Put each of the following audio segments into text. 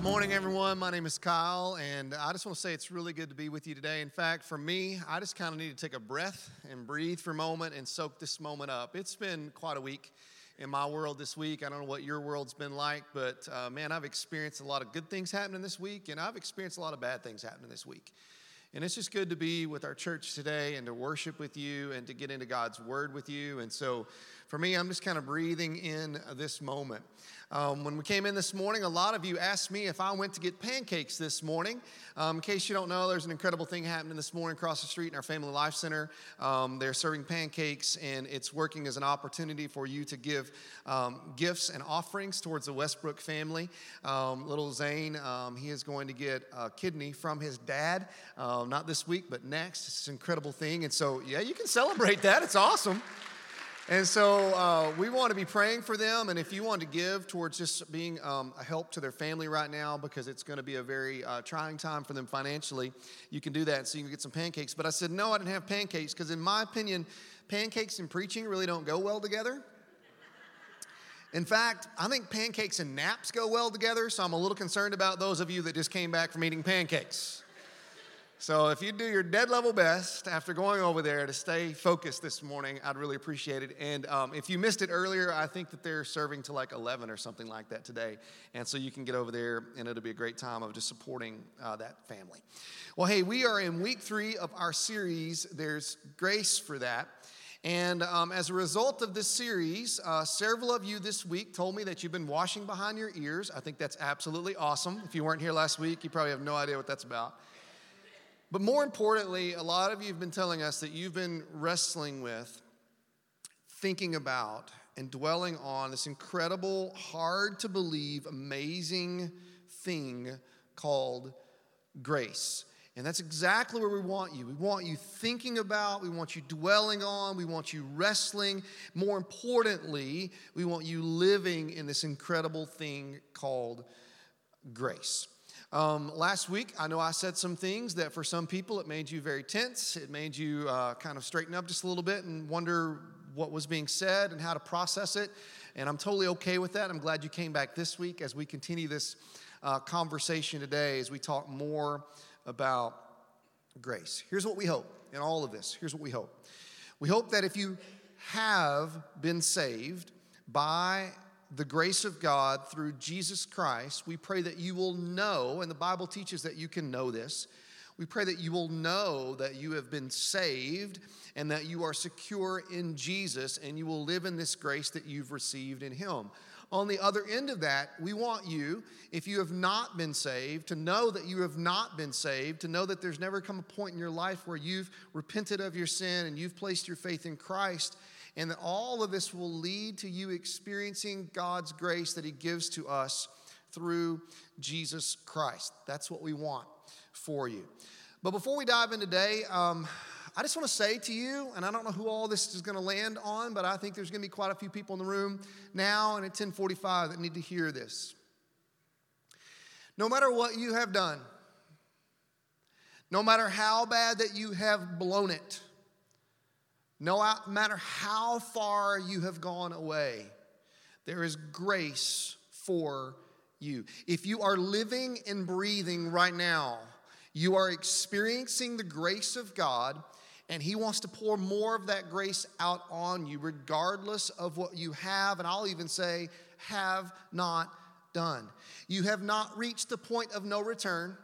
Good morning, everyone. My name is Kyle, and I just want to say it's really good to be with you today. In fact, for me, I just kind of need to take a breath and breathe for a moment and soak this moment up. It's been quite a week in my world this week. I don't know what your world's been like, but uh, man, I've experienced a lot of good things happening this week, and I've experienced a lot of bad things happening this week. And it's just good to be with our church today and to worship with you and to get into God's word with you. And so for me, I'm just kind of breathing in this moment. Um, when we came in this morning, a lot of you asked me if I went to get pancakes this morning. Um, in case you don't know, there's an incredible thing happening this morning across the street in our Family Life Center. Um, they're serving pancakes, and it's working as an opportunity for you to give um, gifts and offerings towards the Westbrook family. Um, little Zane, um, he is going to get a kidney from his dad, uh, not this week, but next. It's an incredible thing. And so, yeah, you can celebrate that. It's awesome. And so uh, we want to be praying for them. And if you want to give towards just being um, a help to their family right now, because it's going to be a very uh, trying time for them financially, you can do that so you can get some pancakes. But I said, no, I didn't have pancakes because, in my opinion, pancakes and preaching really don't go well together. In fact, I think pancakes and naps go well together, so I'm a little concerned about those of you that just came back from eating pancakes. So if you do your dead level best after going over there to stay focused this morning, I'd really appreciate it. And um, if you missed it earlier, I think that they're serving to like 11 or something like that today. And so you can get over there, and it'll be a great time of just supporting uh, that family. Well, hey, we are in week three of our series. There's grace for that. And um, as a result of this series, uh, several of you this week told me that you've been washing behind your ears. I think that's absolutely awesome. If you weren't here last week, you probably have no idea what that's about. But more importantly, a lot of you have been telling us that you've been wrestling with, thinking about, and dwelling on this incredible, hard to believe, amazing thing called grace. And that's exactly where we want you. We want you thinking about, we want you dwelling on, we want you wrestling. More importantly, we want you living in this incredible thing called grace. Um, last week, I know I said some things that for some people it made you very tense. It made you uh, kind of straighten up just a little bit and wonder what was being said and how to process it. And I'm totally okay with that. I'm glad you came back this week as we continue this uh, conversation today as we talk more about grace. Here's what we hope in all of this. Here's what we hope. We hope that if you have been saved by the grace of God through Jesus Christ, we pray that you will know, and the Bible teaches that you can know this. We pray that you will know that you have been saved and that you are secure in Jesus and you will live in this grace that you've received in Him. On the other end of that, we want you, if you have not been saved, to know that you have not been saved, to know that there's never come a point in your life where you've repented of your sin and you've placed your faith in Christ and that all of this will lead to you experiencing God's grace that He gives to us through Jesus Christ. That's what we want for you. But before we dive in today, um, I just want to say to you, and I don't know who all this is going to land on, but I think there's going to be quite a few people in the room now and at 1045 that need to hear this. No matter what you have done, no matter how bad that you have blown it, no matter how far you have gone away, there is grace for you. If you are living and breathing right now, you are experiencing the grace of God, and He wants to pour more of that grace out on you, regardless of what you have, and I'll even say, have not done. You have not reached the point of no return.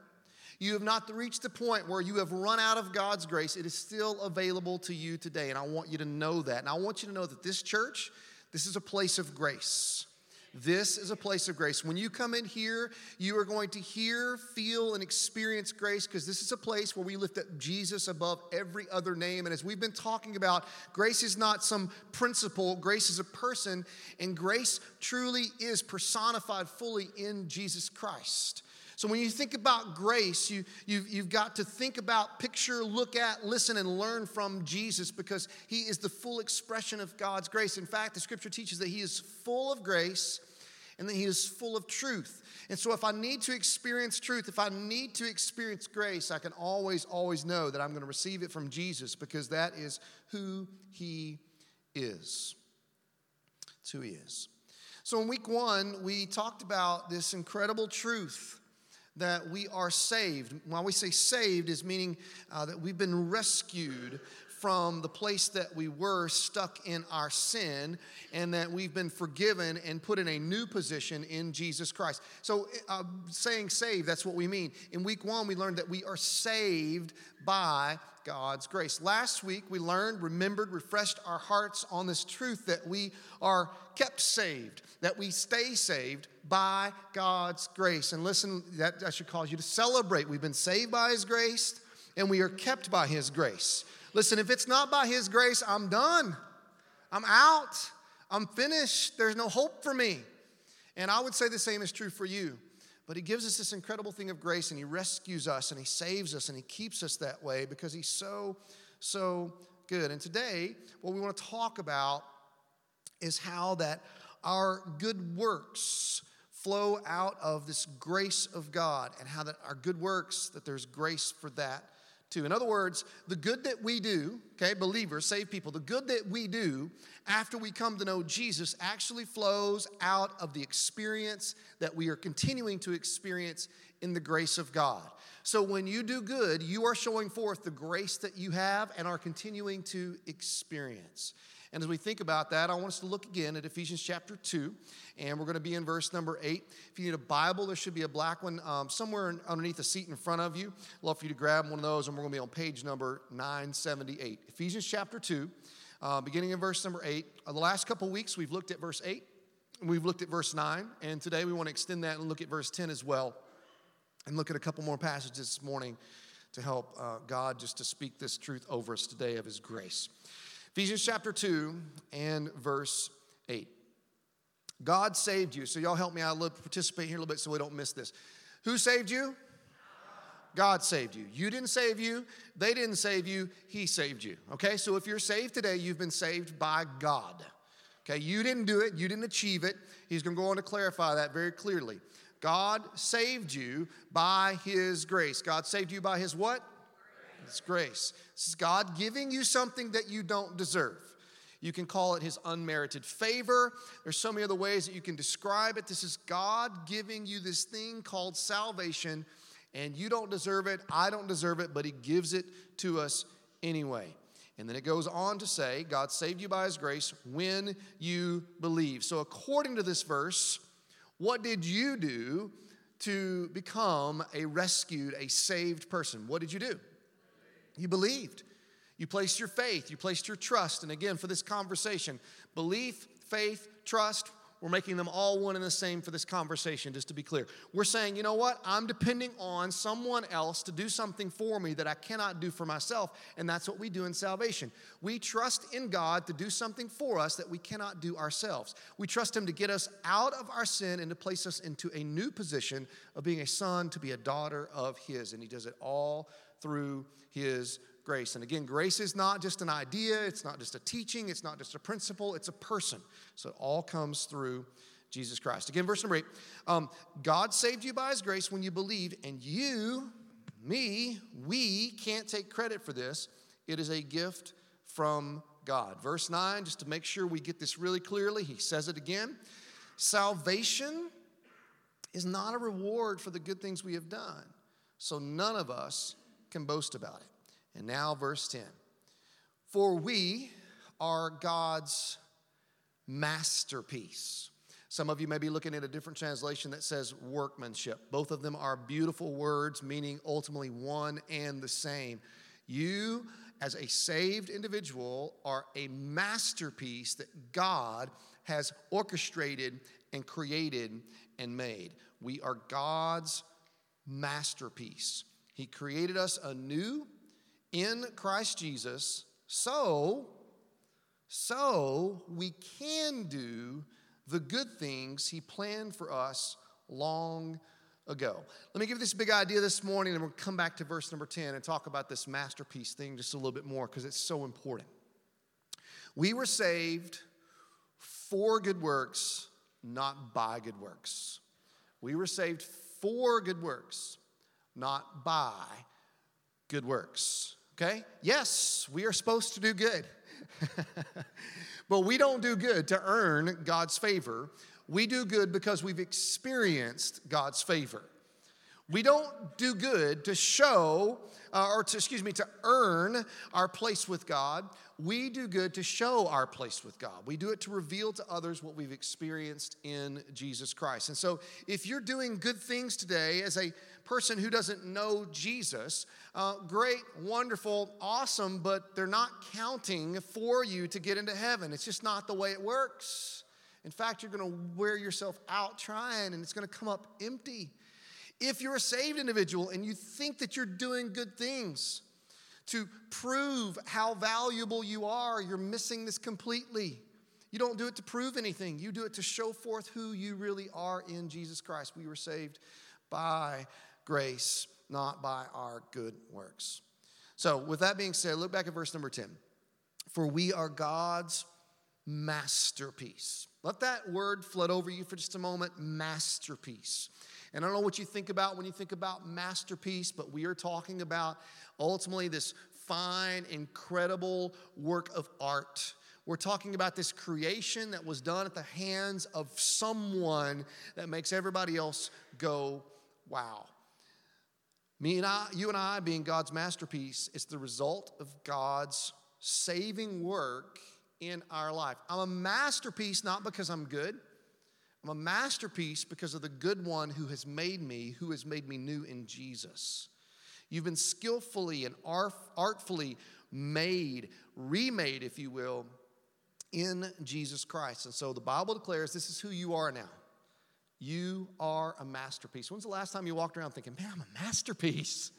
You have not reached the point where you have run out of God's grace. It is still available to you today. And I want you to know that. And I want you to know that this church, this is a place of grace. This is a place of grace. When you come in here, you are going to hear, feel, and experience grace because this is a place where we lift up Jesus above every other name. And as we've been talking about, grace is not some principle, grace is a person, and grace truly is personified fully in Jesus Christ. So when you think about grace, you, you've, you've got to think about, picture, look at, listen, and learn from Jesus because he is the full expression of God's grace. In fact, the scripture teaches that he is full of grace and that he is full of truth. And so if I need to experience truth, if I need to experience grace, I can always, always know that I'm going to receive it from Jesus because that is who he is. It's who he is. So in week one, we talked about this incredible truth that we are saved. When we say saved, is meaning uh, that we've been rescued from the place that we were stuck in our sin and that we've been forgiven and put in a new position in Jesus Christ. So, uh, saying saved, that's what we mean. In week one, we learned that we are saved by God's grace. Last week, we learned, remembered, refreshed our hearts on this truth that we are kept saved, that we stay saved by God's grace. And listen, that, that should cause you to celebrate. We've been saved by His grace and we are kept by His grace. Listen, if it's not by His grace, I'm done. I'm out. I'm finished. There's no hope for me. And I would say the same is true for you. But He gives us this incredible thing of grace and He rescues us and He saves us and He keeps us that way because He's so, so good. And today, what we want to talk about is how that our good works flow out of this grace of God and how that our good works, that there's grace for that too. In other words, the good that we do, okay, believers, saved people, the good that we do after we come to know Jesus actually flows out of the experience that we are continuing to experience in the grace of God. So when you do good, you are showing forth the grace that you have and are continuing to experience. And as we think about that, I want us to look again at Ephesians chapter 2, and we're going to be in verse number 8. If you need a Bible, there should be a black one um, somewhere underneath the seat in front of you. I'd love for you to grab one of those, and we're going to be on page number 978. Ephesians chapter 2, uh, beginning in verse number 8. Uh, the last couple weeks, we've looked at verse 8, we've looked at verse 9, and today we want to extend that and look at verse 10 as well, and look at a couple more passages this morning to help uh, God just to speak this truth over us today of His grace. Ephesians chapter 2 and verse 8. God saved you. So, y'all help me out a little, participate here a little bit so we don't miss this. Who saved you? God saved you. You didn't save you. They didn't save you. He saved you. Okay? So, if you're saved today, you've been saved by God. Okay? You didn't do it. You didn't achieve it. He's going to go on to clarify that very clearly. God saved you by His grace. God saved you by His what? It's grace. This is God giving you something that you don't deserve. You can call it his unmerited favor. There's so many other ways that you can describe it. This is God giving you this thing called salvation, and you don't deserve it. I don't deserve it, but he gives it to us anyway. And then it goes on to say, God saved you by his grace when you believe. So, according to this verse, what did you do to become a rescued, a saved person? What did you do? You believed. You placed your faith, you placed your trust. And again, for this conversation, belief, faith, trust, we're making them all one and the same for this conversation, just to be clear. We're saying, you know what? I'm depending on someone else to do something for me that I cannot do for myself. And that's what we do in salvation. We trust in God to do something for us that we cannot do ourselves. We trust Him to get us out of our sin and to place us into a new position of being a son, to be a daughter of His. And He does it all through His grace. And again, grace is not just an idea, it's not just a teaching, it's not just a principle, it's a person. So it all comes through Jesus Christ. Again, verse number eight um, God saved you by His grace when you believe, and you, me, we can't take credit for this. It is a gift from God. Verse 9, just to make sure we get this really clearly, he says it again. Salvation is not a reward for the good things we have done. So none of us can boast about it. And now, verse 10 For we are God's masterpiece. Some of you may be looking at a different translation that says workmanship. Both of them are beautiful words, meaning ultimately one and the same. You, as a saved individual, are a masterpiece that God has orchestrated and created and made. We are God's masterpiece. He created us anew in Christ Jesus so so we can do the good things he planned for us long ago. Let me give you this big idea this morning and we'll come back to verse number 10 and talk about this masterpiece thing just a little bit more because it's so important. We were saved for good works, not by good works. We were saved for good works, not by good works. Okay? Yes, we are supposed to do good. but we don't do good to earn God's favor. We do good because we've experienced God's favor. We don't do good to show, uh, or to, excuse me, to earn our place with God. We do good to show our place with God. We do it to reveal to others what we've experienced in Jesus Christ. And so, if you're doing good things today as a person who doesn't know Jesus, uh, great, wonderful, awesome, but they're not counting for you to get into heaven. It's just not the way it works. In fact, you're going to wear yourself out trying, and it's going to come up empty. If you're a saved individual and you think that you're doing good things to prove how valuable you are, you're missing this completely. You don't do it to prove anything, you do it to show forth who you really are in Jesus Christ. We were saved by grace, not by our good works. So, with that being said, look back at verse number 10. For we are God's masterpiece. Let that word flood over you for just a moment masterpiece. And I don't know what you think about when you think about masterpiece, but we are talking about ultimately this fine, incredible work of art. We're talking about this creation that was done at the hands of someone that makes everybody else go, wow. Me and I, you and I being God's masterpiece, it's the result of God's saving work in our life. I'm a masterpiece not because I'm good. I'm a masterpiece because of the good one who has made me, who has made me new in Jesus. You've been skillfully and artfully made, remade, if you will, in Jesus Christ. And so the Bible declares this is who you are now. You are a masterpiece. When's the last time you walked around thinking, man, I'm a masterpiece?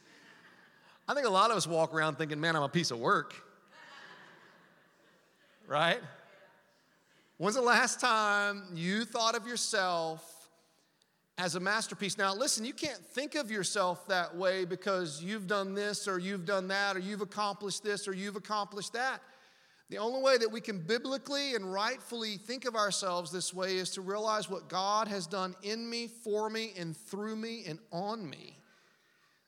I think a lot of us walk around thinking, man, I'm a piece of work. right? When's the last time you thought of yourself as a masterpiece? Now, listen, you can't think of yourself that way because you've done this or you've done that or you've accomplished this or you've accomplished that. The only way that we can biblically and rightfully think of ourselves this way is to realize what God has done in me, for me, and through me, and on me.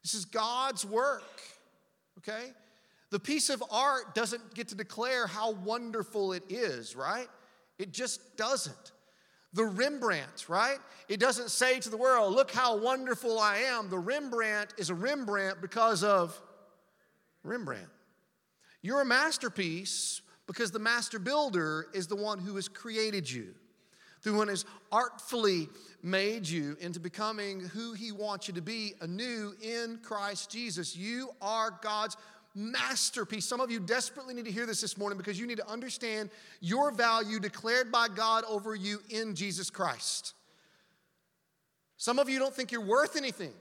This is God's work, okay? The piece of art doesn't get to declare how wonderful it is, right? It just doesn't. The Rembrandt, right? It doesn't say to the world, look how wonderful I am. The Rembrandt is a Rembrandt because of Rembrandt. You're a masterpiece because the master builder is the one who has created you, the one who has artfully made you into becoming who he wants you to be anew in Christ Jesus. You are God's masterpiece. Some of you desperately need to hear this this morning because you need to understand your value declared by God over you in Jesus Christ. Some of you don't think you're worth anything.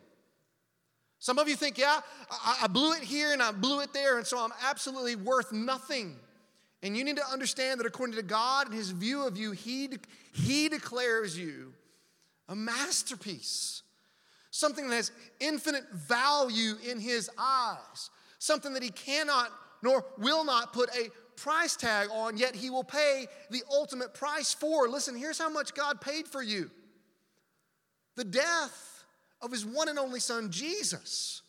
Some of you think, yeah, I, I blew it here and I blew it there, and so I'm absolutely worth nothing. And you need to understand that according to God and His view of you, He, he declares you a masterpiece, something that has infinite value in His eyes, something that He cannot nor will not put a price tag on, yet He will pay the ultimate price for. Listen, here's how much God paid for you the death of His one and only Son, Jesus.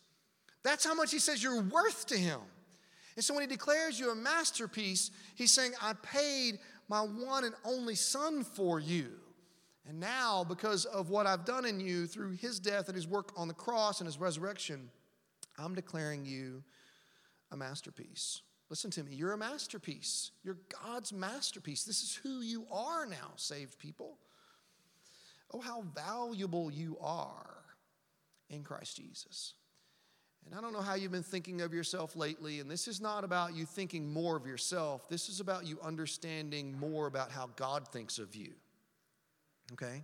That's how much He says you're worth to Him. And so when he declares you a masterpiece, he's saying, I paid my one and only son for you. And now, because of what I've done in you through his death and his work on the cross and his resurrection, I'm declaring you a masterpiece. Listen to me, you're a masterpiece. You're God's masterpiece. This is who you are now, saved people. Oh, how valuable you are in Christ Jesus. And I don't know how you've been thinking of yourself lately, and this is not about you thinking more of yourself. This is about you understanding more about how God thinks of you. Okay?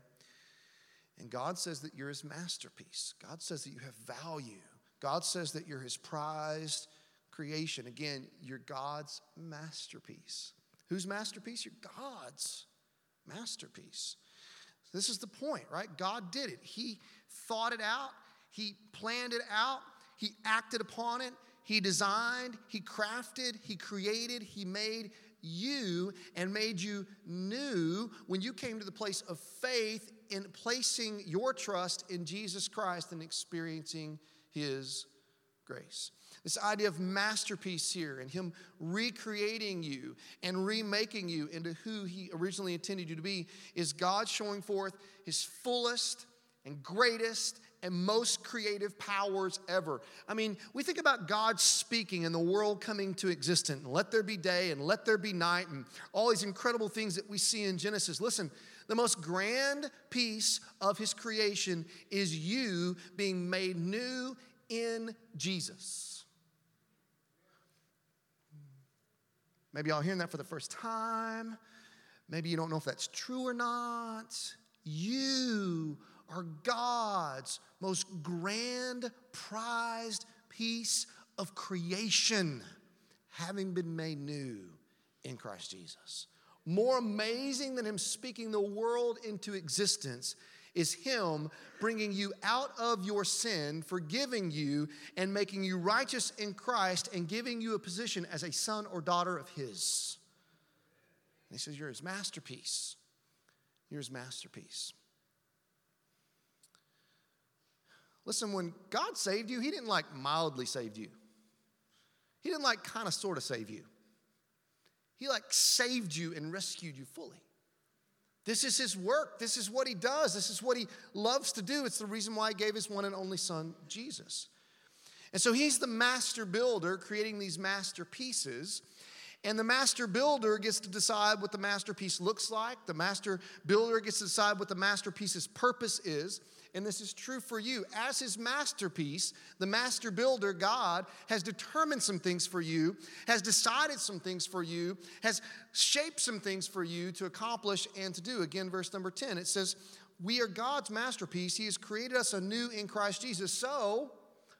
And God says that you're his masterpiece. God says that you have value. God says that you're his prized creation. Again, you're God's masterpiece. Whose masterpiece? You're God's masterpiece. This is the point, right? God did it. He thought it out, He planned it out, he acted upon it, He designed, He crafted, He created, He made you and made you new when you came to the place of faith in placing your trust in Jesus Christ and experiencing His grace. This idea of masterpiece here and Him recreating you and remaking you into who He originally intended you to be is God showing forth His fullest and greatest and most creative powers ever. I mean, we think about God speaking and the world coming to existence, and let there be day and let there be night, and all these incredible things that we see in Genesis. Listen, the most grand piece of his creation is you being made new in Jesus. Maybe y'all hearing that for the first time. Maybe you don't know if that's true or not. You are God's most grand, prized piece of creation, having been made new in Christ Jesus. More amazing than Him speaking the world into existence is Him bringing you out of your sin, forgiving you, and making you righteous in Christ, and giving you a position as a son or daughter of His. And He says, You're His masterpiece. You're His masterpiece. Listen, when God saved you, He didn't like mildly save you. He didn't like kind of sort of save you. He like saved you and rescued you fully. This is his work. This is what he does. This is what he loves to do. It's the reason why he gave his one and only son, Jesus. And so he's the master builder creating these masterpieces. And the master builder gets to decide what the masterpiece looks like. The master builder gets to decide what the masterpiece's purpose is and this is true for you. As his masterpiece, the master builder, God, has determined some things for you, has decided some things for you, has shaped some things for you to accomplish and to do. Again, verse number 10, it says, We are God's masterpiece. He has created us anew in Christ Jesus. So,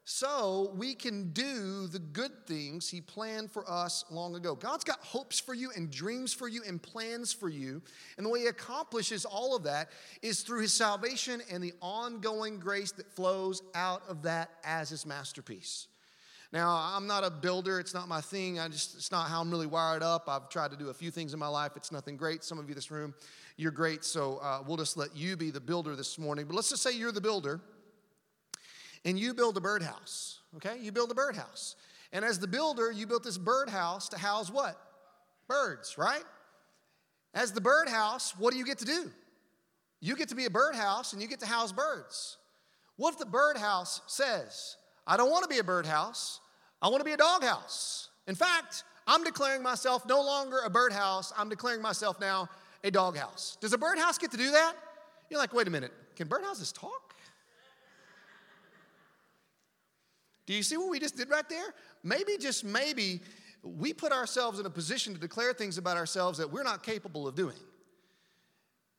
so we can do the good things He planned for us long ago. God's got hopes for you and dreams for you and plans for you. And the way He accomplishes all of that is through His salvation and the ongoing grace that flows out of that as His masterpiece. Now, I'm not a builder. It's not my thing. I just, it's not how I'm really wired up. I've tried to do a few things in my life. It's nothing great. Some of you in this room, you're great. So uh, we'll just let you be the builder this morning. But let's just say you're the builder and you build a birdhouse, okay? You build a birdhouse. And as the builder, you built this birdhouse to house what? Birds, right? As the birdhouse, what do you get to do? You get to be a birdhouse and you get to house birds. What if the birdhouse says, I don't want to be a birdhouse, I want to be a doghouse? In fact, I'm declaring myself no longer a birdhouse, I'm declaring myself now a doghouse. Does a birdhouse get to do that? You're like, wait a minute, can birdhouses talk? Do you see what we just did right there? Maybe, just maybe, we put ourselves in a position to declare things about ourselves that we're not capable of doing.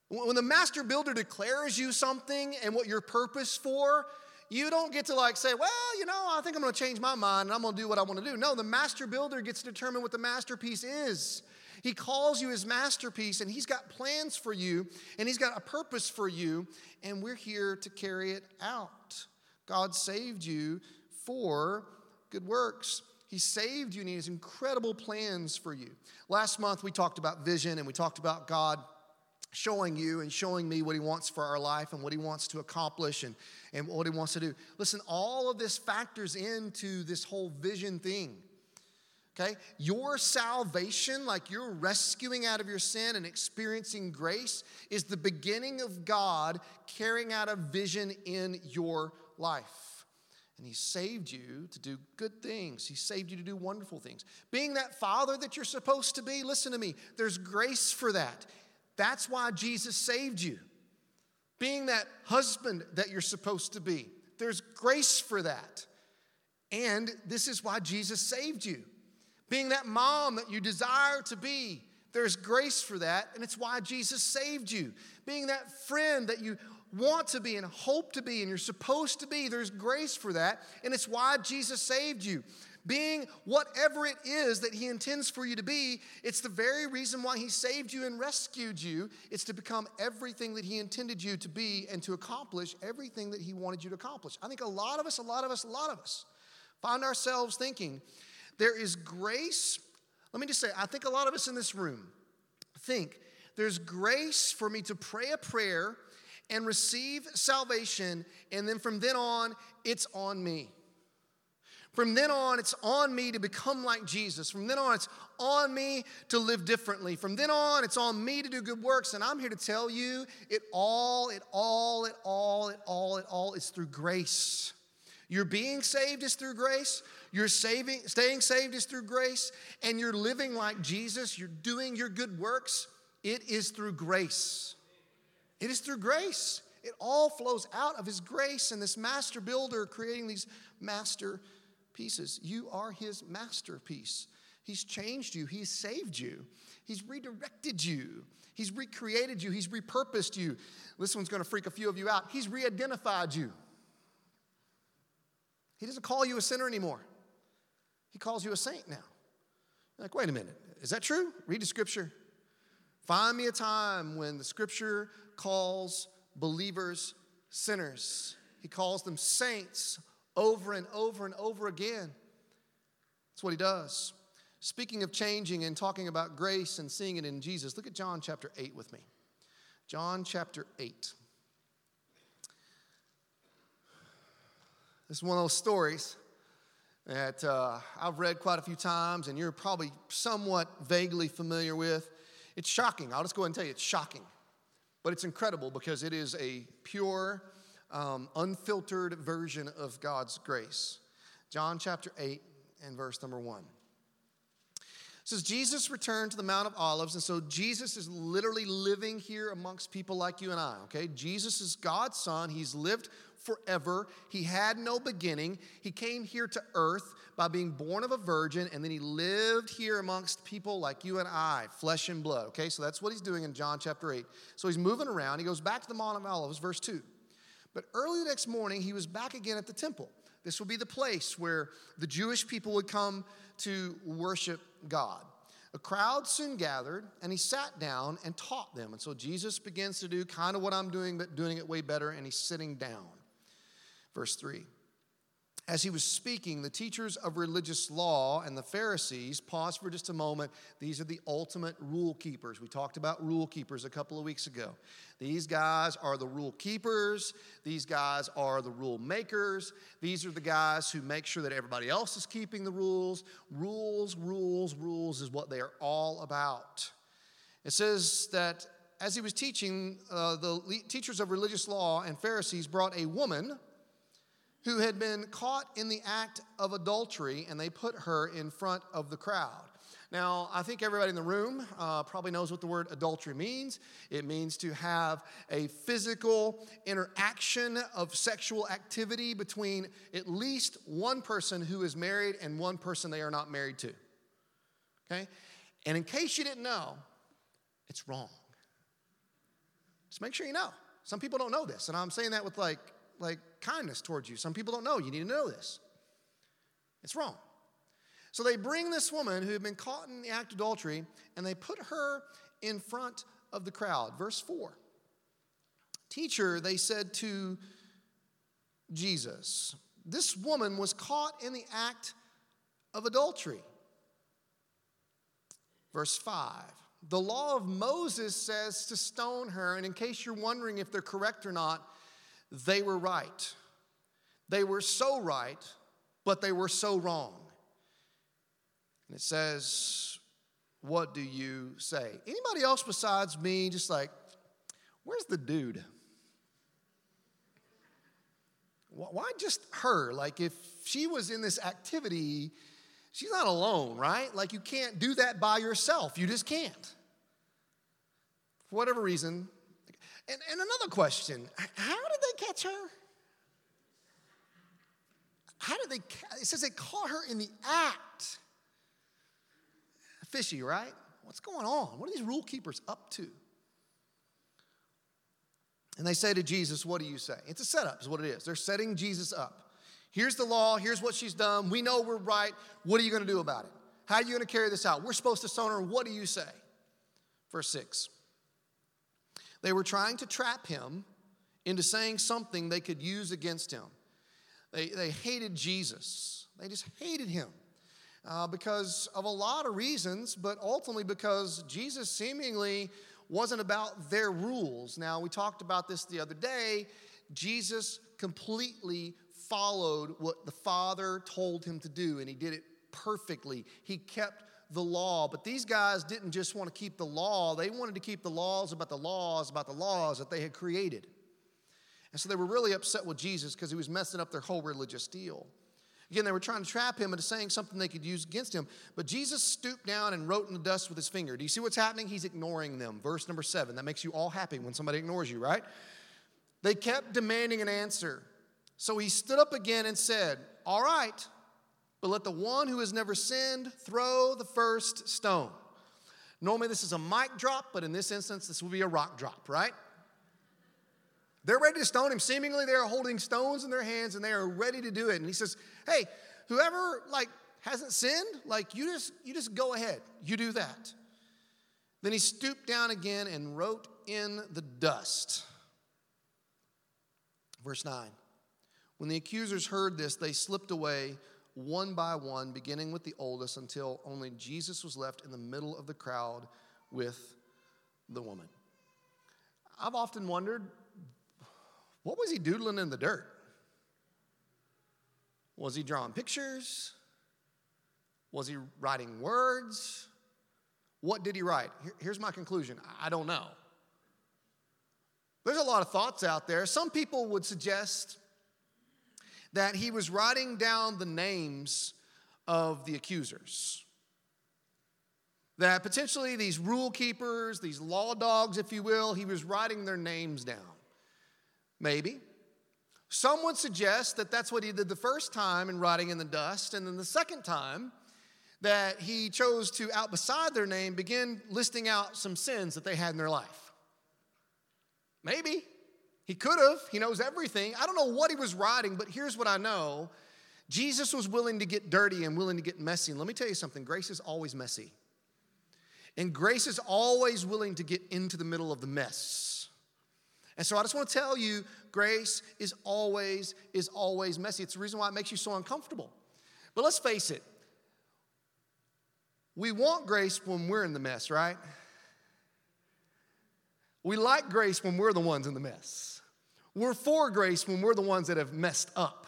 When the master builder declares you something and what your purpose for, you don't get to like say, well, you know, I think I'm going to change my mind and I'm going to do what I want to do. No, the master builder gets to determine what the masterpiece is. He calls you his masterpiece and he's got plans for you and he's got a purpose for you, and we're here to carry it out. God saved you for good works. He saved you and He has incredible plans for you. Last month, we talked about vision and we talked about God showing you and showing me what He wants for our life and what He wants to accomplish and, and what He wants to do. Listen, all of this factors into this whole vision thing. Okay? Your salvation, like you're rescuing out of your sin and experiencing grace, is the beginning of God carrying out a vision in your life. And He saved you to do good things. He saved you to do wonderful things. Being that father that you're supposed to be, listen to me, there's grace for that. That's why Jesus saved you. Being that husband that you're supposed to be, there's grace for that. And this is why Jesus saved you. Being that mom that you desire to be, there's grace for that, and it's why Jesus saved you. Being that friend that you want to be and hope to be and you're supposed to be. There's grace for that, and it's why Jesus saved you. Being whatever it is that He intends for you to be, it's the very reason why He saved you and rescued you. It's to become everything that He intended you to be and to accomplish everything that He wanted you to accomplish. I think a lot of us, a lot of us, a lot of us find ourselves thinking there is grace. Let me just say, I think a lot of us in this room think there's grace for me to pray a prayer and receive salvation, and then from then on, it's on me. From then on, it's on me to become like Jesus. From then on, it's on me to live differently. From then on, it's on me to do good works. And I'm here to tell you it all, it all, it all, it all, it all is through grace. Your being saved is through grace. Your saving, staying saved is through grace. And you're living like Jesus. You're doing your good works. It is through grace. It is through grace. It all flows out of His grace and this master builder creating these masterpieces. You are his masterpiece. He's changed you, he's saved you, he's redirected you, he's recreated you, he's repurposed you. This one's going to freak a few of you out. He's re identified you. He doesn't call you a sinner anymore, he calls you a saint now. You're like, wait a minute, is that true? Read the scripture. Find me a time when the scripture calls believers sinners. He calls them saints over and over and over again. That's what he does. Speaking of changing and talking about grace and seeing it in Jesus, look at John chapter 8 with me. John chapter 8. This is one of those stories that uh, I've read quite a few times, and you're probably somewhat vaguely familiar with. It's shocking. I'll just go ahead and tell you it's shocking. But it's incredible because it is a pure, um, unfiltered version of God's grace. John chapter 8 and verse number 1. Says, Jesus returned to the Mount of Olives, and so Jesus is literally living here amongst people like you and I, okay? Jesus is God's son. He's lived forever. He had no beginning. He came here to earth by being born of a virgin, and then he lived here amongst people like you and I, flesh and blood, okay? So that's what he's doing in John chapter 8. So he's moving around. He goes back to the Mount of Olives, verse 2. But early the next morning, he was back again at the temple. This will be the place where the Jewish people would come to worship God. A crowd soon gathered, and he sat down and taught them. And so Jesus begins to do kind of what I'm doing, but doing it way better, and he's sitting down. Verse 3 as he was speaking, the teachers of religious law and the Pharisees paused for just a moment. These are the ultimate rule keepers. We talked about rule keepers a couple of weeks ago. These guys are the rule keepers, these guys are the rule makers. These are the guys who make sure that everybody else is keeping the rules. Rules, rules, rules is what they are all about. It says that as he was teaching, uh, the teachers of religious law and Pharisees brought a woman who had been caught in the act of adultery, and they put her in front of the crowd. Now, I think everybody in the room uh, probably knows what the word adultery means. It means to have a physical interaction of sexual activity between at least one person who is married and one person they are not married to. Okay? And in case you didn't know, it's wrong. Just make sure you know. Some people don't know this, and I'm saying that with like like kindness towards you. Some people don't know. You need to know this. It's wrong. So they bring this woman who had been caught in the act of adultery and they put her in front of the crowd. Verse 4. Teacher, they said to Jesus, this woman was caught in the act of adultery. Verse 5. The law of Moses says to stone her, and in case you're wondering if they're correct or not, they were right. They were so right, but they were so wrong. And it says, What do you say? Anybody else besides me just like, Where's the dude? Why just her? Like, if she was in this activity, she's not alone, right? Like, you can't do that by yourself. You just can't. For whatever reason, and, and another question how did they catch her? How did they, it says they caught her in the act. Fishy, right? What's going on? What are these rule keepers up to? And they say to Jesus, What do you say? It's a setup, is what it is. They're setting Jesus up. Here's the law, here's what she's done. We know we're right. What are you going to do about it? How are you going to carry this out? We're supposed to stone her. What do you say? Verse 6. They were trying to trap him into saying something they could use against him. They, they hated Jesus, they just hated him. Uh, because of a lot of reasons, but ultimately because Jesus seemingly wasn't about their rules. Now, we talked about this the other day. Jesus completely followed what the Father told him to do, and he did it perfectly. He kept the law. But these guys didn't just want to keep the law, they wanted to keep the laws about the laws about the laws that they had created. And so they were really upset with Jesus because he was messing up their whole religious deal. Again, they were trying to trap him into saying something they could use against him. But Jesus stooped down and wrote in the dust with his finger. Do you see what's happening? He's ignoring them. Verse number seven. That makes you all happy when somebody ignores you, right? They kept demanding an answer. So he stood up again and said, All right, but let the one who has never sinned throw the first stone. Normally, this is a mic drop, but in this instance, this will be a rock drop, right? They're ready to stone him. Seemingly, they are holding stones in their hands and they are ready to do it. And he says, Hey, whoever like hasn't sinned, like you just you just go ahead. You do that. Then he stooped down again and wrote in the dust. Verse 9. When the accusers heard this, they slipped away one by one, beginning with the oldest, until only Jesus was left in the middle of the crowd with the woman. I've often wondered what was he doodling in the dirt? Was he drawing pictures? Was he writing words? What did he write? Here's my conclusion I don't know. There's a lot of thoughts out there. Some people would suggest that he was writing down the names of the accusers. That potentially these rule keepers, these law dogs, if you will, he was writing their names down. Maybe. Some would suggest that that's what he did the first time in writing in the dust, and then the second time that he chose to, out beside their name, begin listing out some sins that they had in their life. Maybe. He could have. He knows everything. I don't know what he was writing, but here's what I know Jesus was willing to get dirty and willing to get messy. And let me tell you something grace is always messy. And grace is always willing to get into the middle of the mess. And so I just want to tell you, grace is always, is always messy. It's the reason why it makes you so uncomfortable. But let's face it, we want grace when we're in the mess, right? We like grace when we're the ones in the mess. We're for grace when we're the ones that have messed up.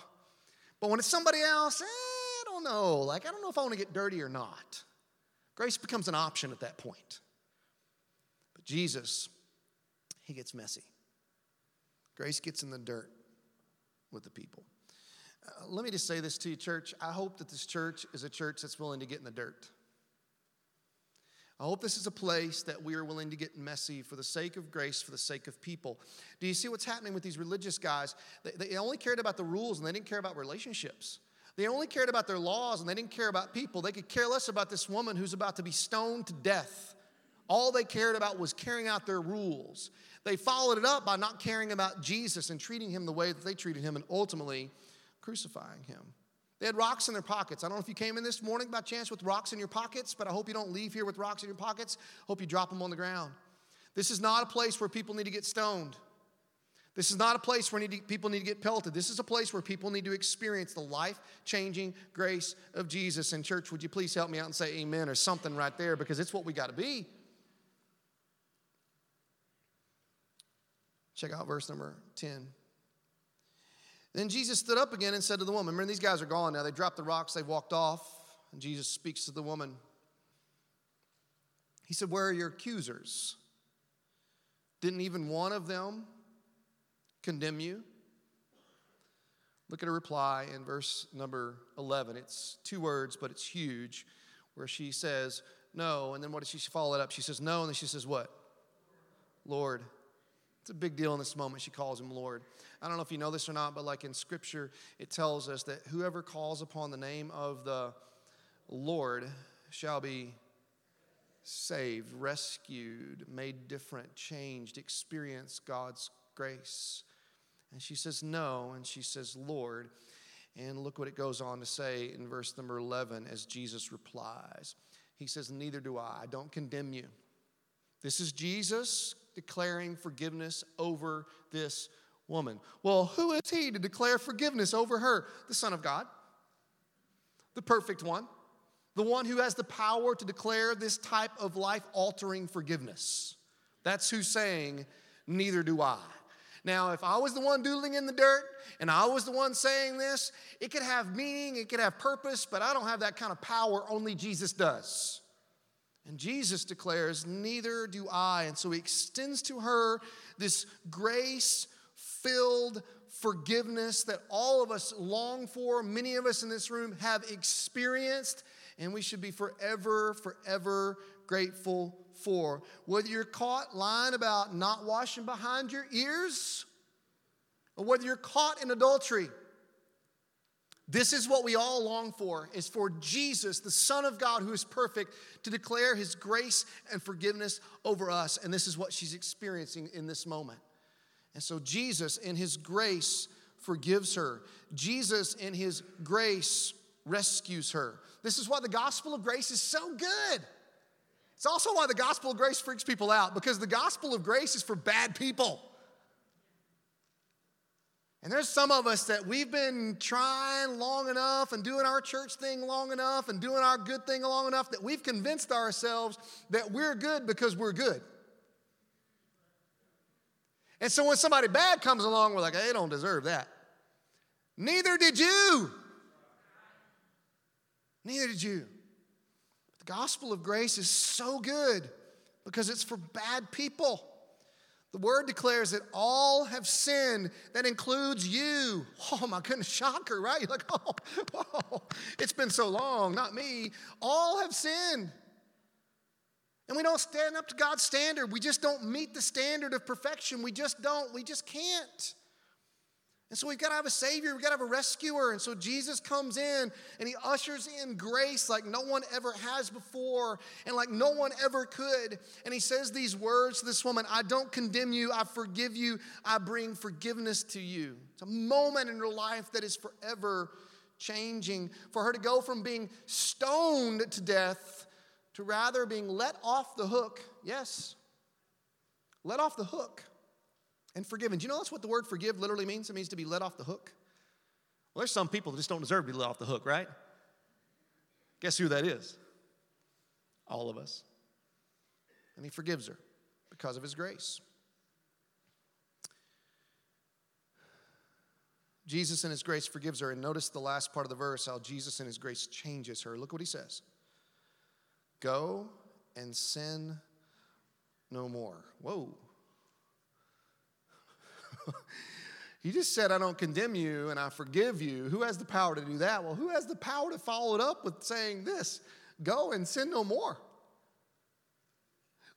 But when it's somebody else, eh, I don't know. Like, I don't know if I want to get dirty or not. Grace becomes an option at that point. But Jesus, he gets messy. Grace gets in the dirt with the people. Uh, let me just say this to you, church. I hope that this church is a church that's willing to get in the dirt. I hope this is a place that we are willing to get messy for the sake of grace, for the sake of people. Do you see what's happening with these religious guys? They, they only cared about the rules and they didn't care about relationships. They only cared about their laws and they didn't care about people. They could care less about this woman who's about to be stoned to death. All they cared about was carrying out their rules. They followed it up by not caring about Jesus and treating him the way that they treated him and ultimately crucifying him. They had rocks in their pockets. I don't know if you came in this morning by chance with rocks in your pockets, but I hope you don't leave here with rocks in your pockets. Hope you drop them on the ground. This is not a place where people need to get stoned. This is not a place where need to, people need to get pelted. This is a place where people need to experience the life changing grace of Jesus. And, church, would you please help me out and say amen or something right there because it's what we got to be. Check out verse number 10. Then Jesus stood up again and said to the woman, Remember, these guys are gone now. They dropped the rocks, they walked off. And Jesus speaks to the woman. He said, Where are your accusers? Didn't even one of them condemn you? Look at her reply in verse number 11. It's two words, but it's huge, where she says, No. And then what does she follow it up? She says, No. And then she says, What? Lord. It's a big deal in this moment. She calls him Lord. I don't know if you know this or not, but like in Scripture, it tells us that whoever calls upon the name of the Lord shall be saved, rescued, made different, changed, experience God's grace. And she says, No. And she says, Lord. And look what it goes on to say in verse number 11 as Jesus replies. He says, Neither do I. I don't condemn you. This is Jesus declaring forgiveness over this woman. Well, who is he to declare forgiveness over her? The Son of God, the perfect one, the one who has the power to declare this type of life altering forgiveness. That's who's saying, Neither do I. Now, if I was the one doodling in the dirt and I was the one saying this, it could have meaning, it could have purpose, but I don't have that kind of power. Only Jesus does. And Jesus declares, Neither do I. And so he extends to her this grace filled forgiveness that all of us long for, many of us in this room have experienced, and we should be forever, forever grateful for. Whether you're caught lying about not washing behind your ears, or whether you're caught in adultery, this is what we all long for is for Jesus, the Son of God who is perfect, to declare his grace and forgiveness over us. And this is what she's experiencing in this moment. And so Jesus, in his grace, forgives her. Jesus, in his grace, rescues her. This is why the gospel of grace is so good. It's also why the gospel of grace freaks people out because the gospel of grace is for bad people. And there's some of us that we've been trying long enough and doing our church thing long enough and doing our good thing long enough that we've convinced ourselves that we're good because we're good. And so when somebody bad comes along, we're like, they don't deserve that. Neither did you. Neither did you But The gospel of grace is so good because it's for bad people. The word declares that all have sinned. That includes you. Oh my goodness, shocker, right? You're like, oh, whoa, it's been so long, not me. All have sinned. And we don't stand up to God's standard. We just don't meet the standard of perfection. We just don't. We just can't. And so we've got to have a Savior, we've got to have a rescuer. And so Jesus comes in and he ushers in grace like no one ever has before and like no one ever could. And he says these words to this woman I don't condemn you, I forgive you, I bring forgiveness to you. It's a moment in her life that is forever changing. For her to go from being stoned to death to rather being let off the hook, yes, let off the hook and forgiven. Do you know that's what the word forgive literally means? It means to be let off the hook. Well, there's some people that just don't deserve to be let off the hook, right? Guess who that is? All of us. And he forgives her because of his grace. Jesus in his grace forgives her. And notice the last part of the verse how Jesus in his grace changes her. Look what he says Go and sin no more. Whoa. He just said, I don't condemn you and I forgive you. Who has the power to do that? Well, who has the power to follow it up with saying this? Go and sin no more.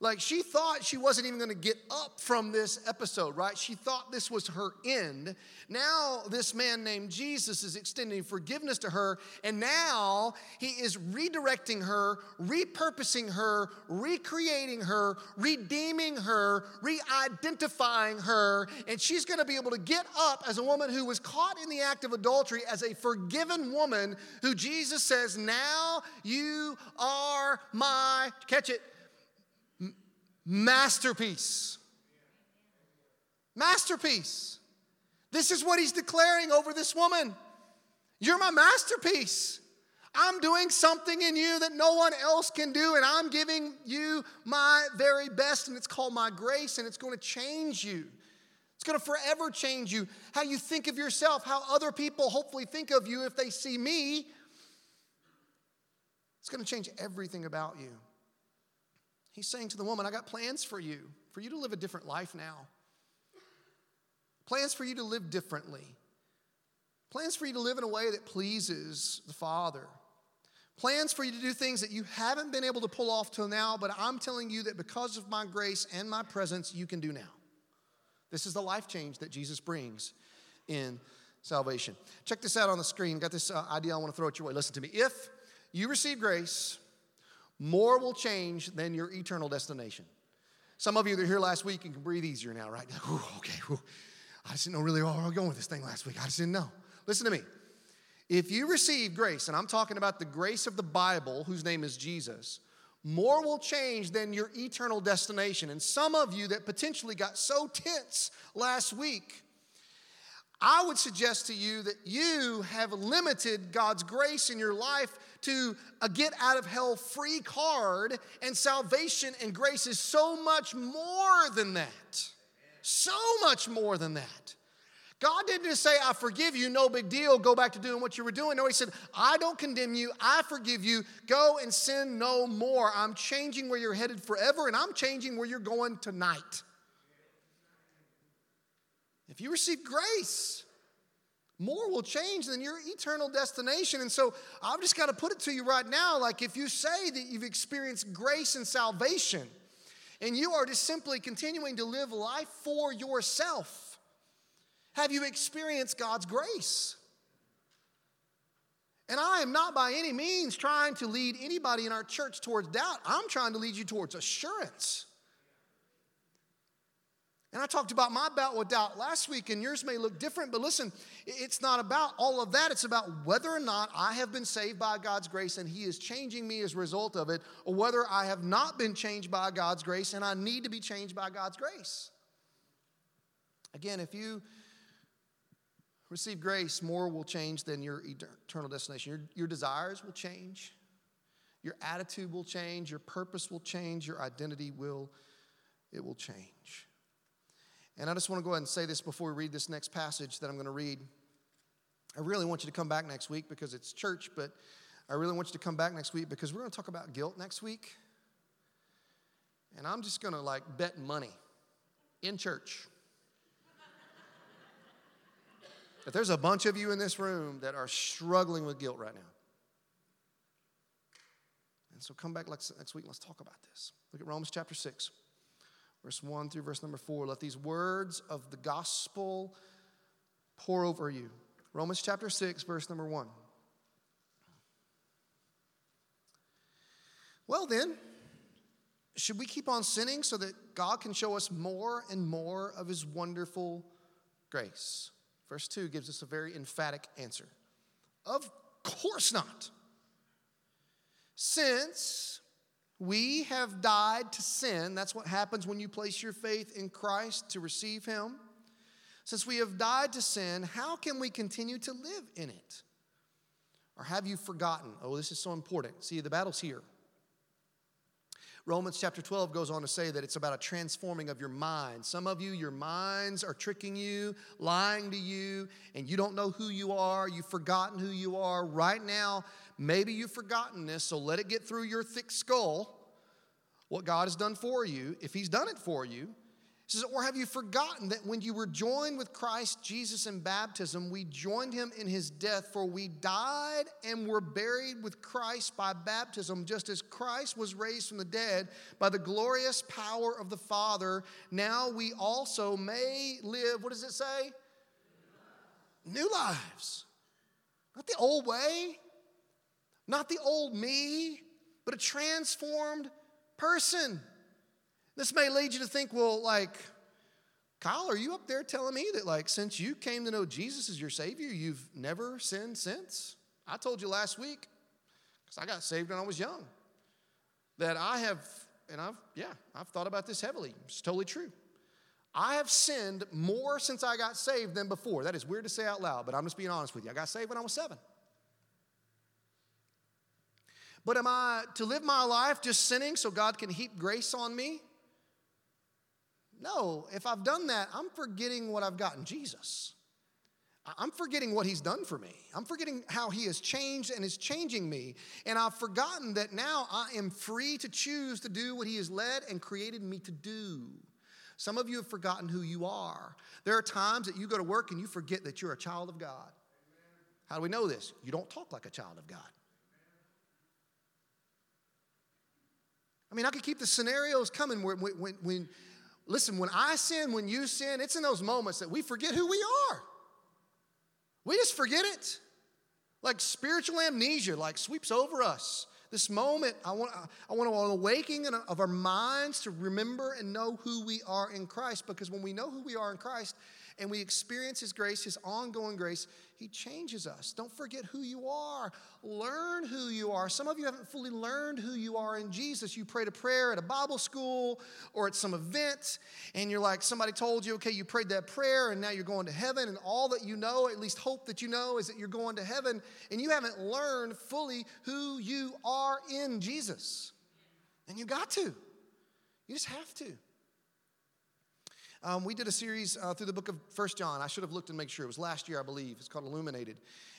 Like she thought she wasn't even going to get up from this episode, right? She thought this was her end. Now, this man named Jesus is extending forgiveness to her, and now he is redirecting her, repurposing her, recreating her, redeeming her, re identifying her, and she's going to be able to get up as a woman who was caught in the act of adultery as a forgiven woman who Jesus says, Now you are my, catch it, masterpiece. Masterpiece. This is what he's declaring over this woman. You're my masterpiece. I'm doing something in you that no one else can do, and I'm giving you my very best, and it's called my grace, and it's going to change you. It's going to forever change you. How you think of yourself, how other people hopefully think of you if they see me. It's going to change everything about you. He's saying to the woman, I got plans for you, for you to live a different life now. Plans for you to live differently. Plans for you to live in a way that pleases the Father. Plans for you to do things that you haven't been able to pull off till now, but I'm telling you that because of my grace and my presence, you can do now. This is the life change that Jesus brings in salvation. Check this out on the screen. Got this uh, idea I want to throw at your way. Listen to me. If you receive grace, more will change than your eternal destination. Some of you that are here last week, and can breathe easier now, right? Whew, okay, whew. I just didn't know really where we were going with this thing last week. I just didn't know. Listen to me. If you receive grace, and I'm talking about the grace of the Bible, whose name is Jesus, more will change than your eternal destination. And some of you that potentially got so tense last week, I would suggest to you that you have limited God's grace in your life to a get out of hell free card, and salvation and grace is so much more than that. So much more than that. God didn't just say, I forgive you, no big deal, go back to doing what you were doing. No, He said, I don't condemn you, I forgive you, go and sin no more. I'm changing where you're headed forever, and I'm changing where you're going tonight. If you receive grace, more will change than your eternal destination. And so I've just got to put it to you right now like, if you say that you've experienced grace and salvation, and you are just simply continuing to live life for yourself, have you experienced God's grace? And I am not by any means trying to lead anybody in our church towards doubt. I'm trying to lead you towards assurance. And I talked about my bout with doubt last week, and yours may look different, but listen, it's not about all of that. It's about whether or not I have been saved by God's grace and He is changing me as a result of it, or whether I have not been changed by God's grace and I need to be changed by God's grace. Again, if you receive grace, more will change than your eternal destination. Your, your desires will change, your attitude will change, your purpose will change, your identity will, it will change. And I just want to go ahead and say this before we read this next passage that I'm going to read. I really want you to come back next week because it's church, but I really want you to come back next week because we're going to talk about guilt next week. And I'm just going to like bet money in church that there's a bunch of you in this room that are struggling with guilt right now. And so come back next week, let's talk about this. Look at Romans chapter 6, verse 1 through verse number 4. Let these words of the gospel pour over you. Romans chapter 6, verse number 1. Well, then, should we keep on sinning so that God can show us more and more of his wonderful grace? Verse 2 gives us a very emphatic answer. Of course not. Since we have died to sin, that's what happens when you place your faith in Christ to receive Him. Since we have died to sin, how can we continue to live in it? Or have you forgotten? Oh, this is so important. See, the battle's here. Romans chapter 12 goes on to say that it's about a transforming of your mind. Some of you, your minds are tricking you, lying to you, and you don't know who you are. You've forgotten who you are. Right now, maybe you've forgotten this, so let it get through your thick skull what God has done for you. If He's done it for you, He says, Or have you forgotten that when you were joined with Christ Jesus in baptism, we joined him in his death, for we died and were buried with Christ by baptism, just as Christ was raised from the dead by the glorious power of the Father. Now we also may live, what does it say? New lives. Not the old way, not the old me, but a transformed person. This may lead you to think, well, like, Kyle, are you up there telling me that, like, since you came to know Jesus as your Savior, you've never sinned since? I told you last week, because I got saved when I was young, that I have, and I've, yeah, I've thought about this heavily. It's totally true. I have sinned more since I got saved than before. That is weird to say out loud, but I'm just being honest with you. I got saved when I was seven. But am I to live my life just sinning so God can heap grace on me? No, if I've done that, I'm forgetting what I've gotten Jesus. I'm forgetting what he's done for me. I'm forgetting how he has changed and is changing me. And I've forgotten that now I am free to choose to do what he has led and created me to do. Some of you have forgotten who you are. There are times that you go to work and you forget that you're a child of God. How do we know this? You don't talk like a child of God. I mean, I could keep the scenarios coming when, when, when Listen, when I sin, when you sin, it's in those moments that we forget who we are. We just forget it. Like spiritual amnesia, like sweeps over us. This moment, I want, I want an awakening of our minds to remember and know who we are in Christ. Because when we know who we are in Christ and we experience His grace, His ongoing grace, he changes us. Don't forget who you are. Learn who you are. Some of you haven't fully learned who you are in Jesus. You prayed a prayer at a Bible school or at some event, and you're like, somebody told you, okay, you prayed that prayer, and now you're going to heaven, and all that you know, at least hope that you know, is that you're going to heaven, and you haven't learned fully who you are in Jesus. And you got to. You just have to. Um, we did a series uh, through the book of First John. I should have looked and make sure. It was last year, I believe. It's called Illuminated.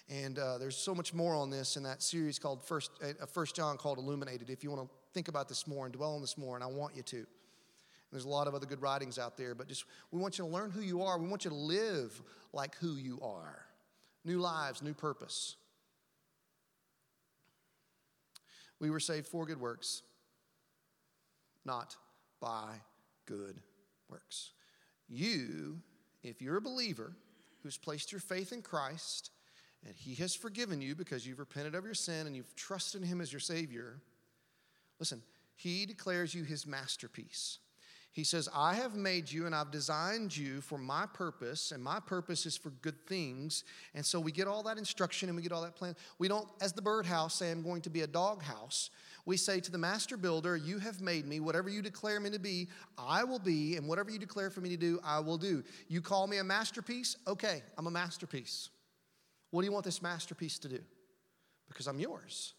And uh, there's so much more on this in that series called First, uh, First John called Illuminated. If you want to think about this more and dwell on this more, and I want you to. There's a lot of other good writings out there, but just we want you to learn who you are. We want you to live like who you are. New lives, new purpose. We were saved for good works, not by good works. You, if you're a believer who's placed your faith in Christ and He has forgiven you because you've repented of your sin and you've trusted Him as your Savior, listen, He declares you His masterpiece. He says, I have made you and I've designed you for my purpose, and my purpose is for good things. And so we get all that instruction and we get all that plan. We don't, as the birdhouse, say, I'm going to be a doghouse. We say to the master builder, You have made me. Whatever you declare me to be, I will be. And whatever you declare for me to do, I will do. You call me a masterpiece? Okay, I'm a masterpiece. What do you want this masterpiece to do? Because I'm yours.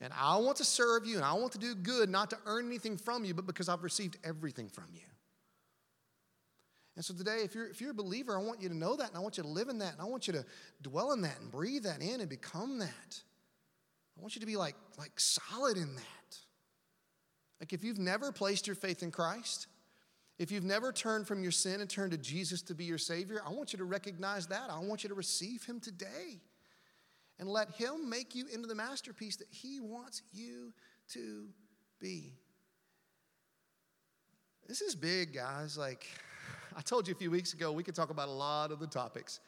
And I want to serve you and I want to do good, not to earn anything from you, but because I've received everything from you. And so today, if you're, if you're a believer, I want you to know that and I want you to live in that and I want you to dwell in that and breathe that in and become that. I want you to be like, like solid in that. Like if you've never placed your faith in Christ, if you've never turned from your sin and turned to Jesus to be your Savior, I want you to recognize that. I want you to receive Him today and let Him make you into the masterpiece that He wants you to be. This is big, guys. Like I told you a few weeks ago, we could talk about a lot of the topics.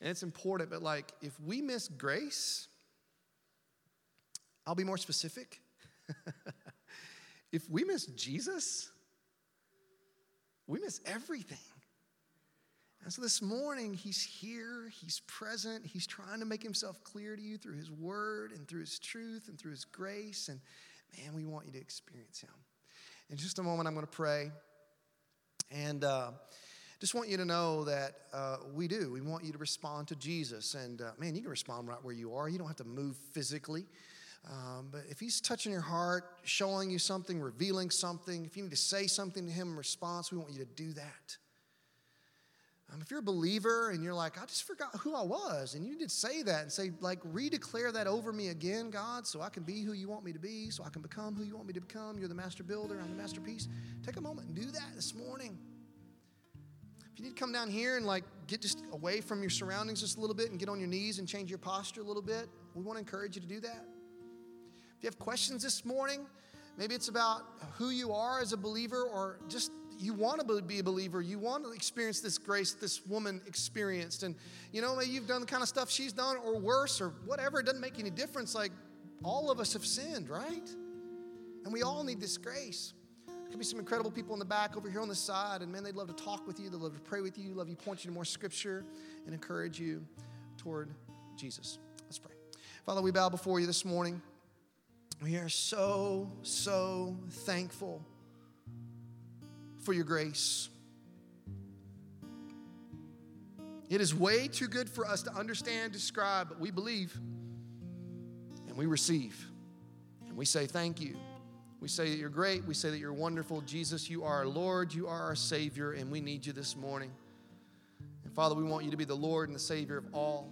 And it's important, but like if we miss grace, I'll be more specific. if we miss Jesus, we miss everything. And so this morning, he's here, he's present, he's trying to make himself clear to you through his word and through his truth and through his grace. And man, we want you to experience him. In just a moment, I'm going to pray. And uh, just want you to know that uh, we do. We want you to respond to Jesus. And uh, man, you can respond right where you are, you don't have to move physically. Um, but if he's touching your heart, showing you something, revealing something, if you need to say something to him in response, we want you to do that. Um, if you're a believer and you're like, I just forgot who I was, and you need to say that and say, like, redeclare that over me again, God, so I can be who you want me to be, so I can become who you want me to become. You're the master builder, I'm the masterpiece. Take a moment and do that this morning. If you need to come down here and like get just away from your surroundings just a little bit and get on your knees and change your posture a little bit, we want to encourage you to do that. If you have questions this morning, maybe it's about who you are as a believer or just you want to be a believer. You want to experience this grace this woman experienced. And, you know, maybe you've done the kind of stuff she's done or worse or whatever. It doesn't make any difference. Like, all of us have sinned, right? And we all need this grace. There could be some incredible people in the back over here on the side, and man, they'd love to talk with you. They'd love to pray with you, love you, point you to more scripture, and encourage you toward Jesus. Let's pray. Father, we bow before you this morning. We are so, so thankful for your grace. It is way too good for us to understand, describe, but we believe and we receive. And we say thank you. We say that you're great. We say that you're wonderful. Jesus, you are our Lord. You are our Savior, and we need you this morning. And Father, we want you to be the Lord and the Savior of all.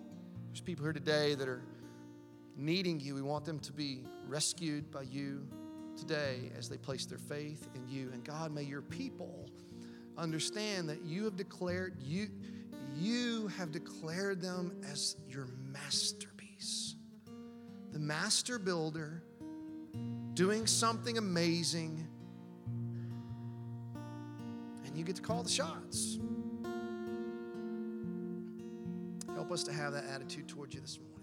There's people here today that are needing you. We want them to be rescued by you today as they place their faith in you. And God, may your people understand that you have declared you you have declared them as your masterpiece. The master builder doing something amazing and you get to call the shots. Help us to have that attitude towards you this morning.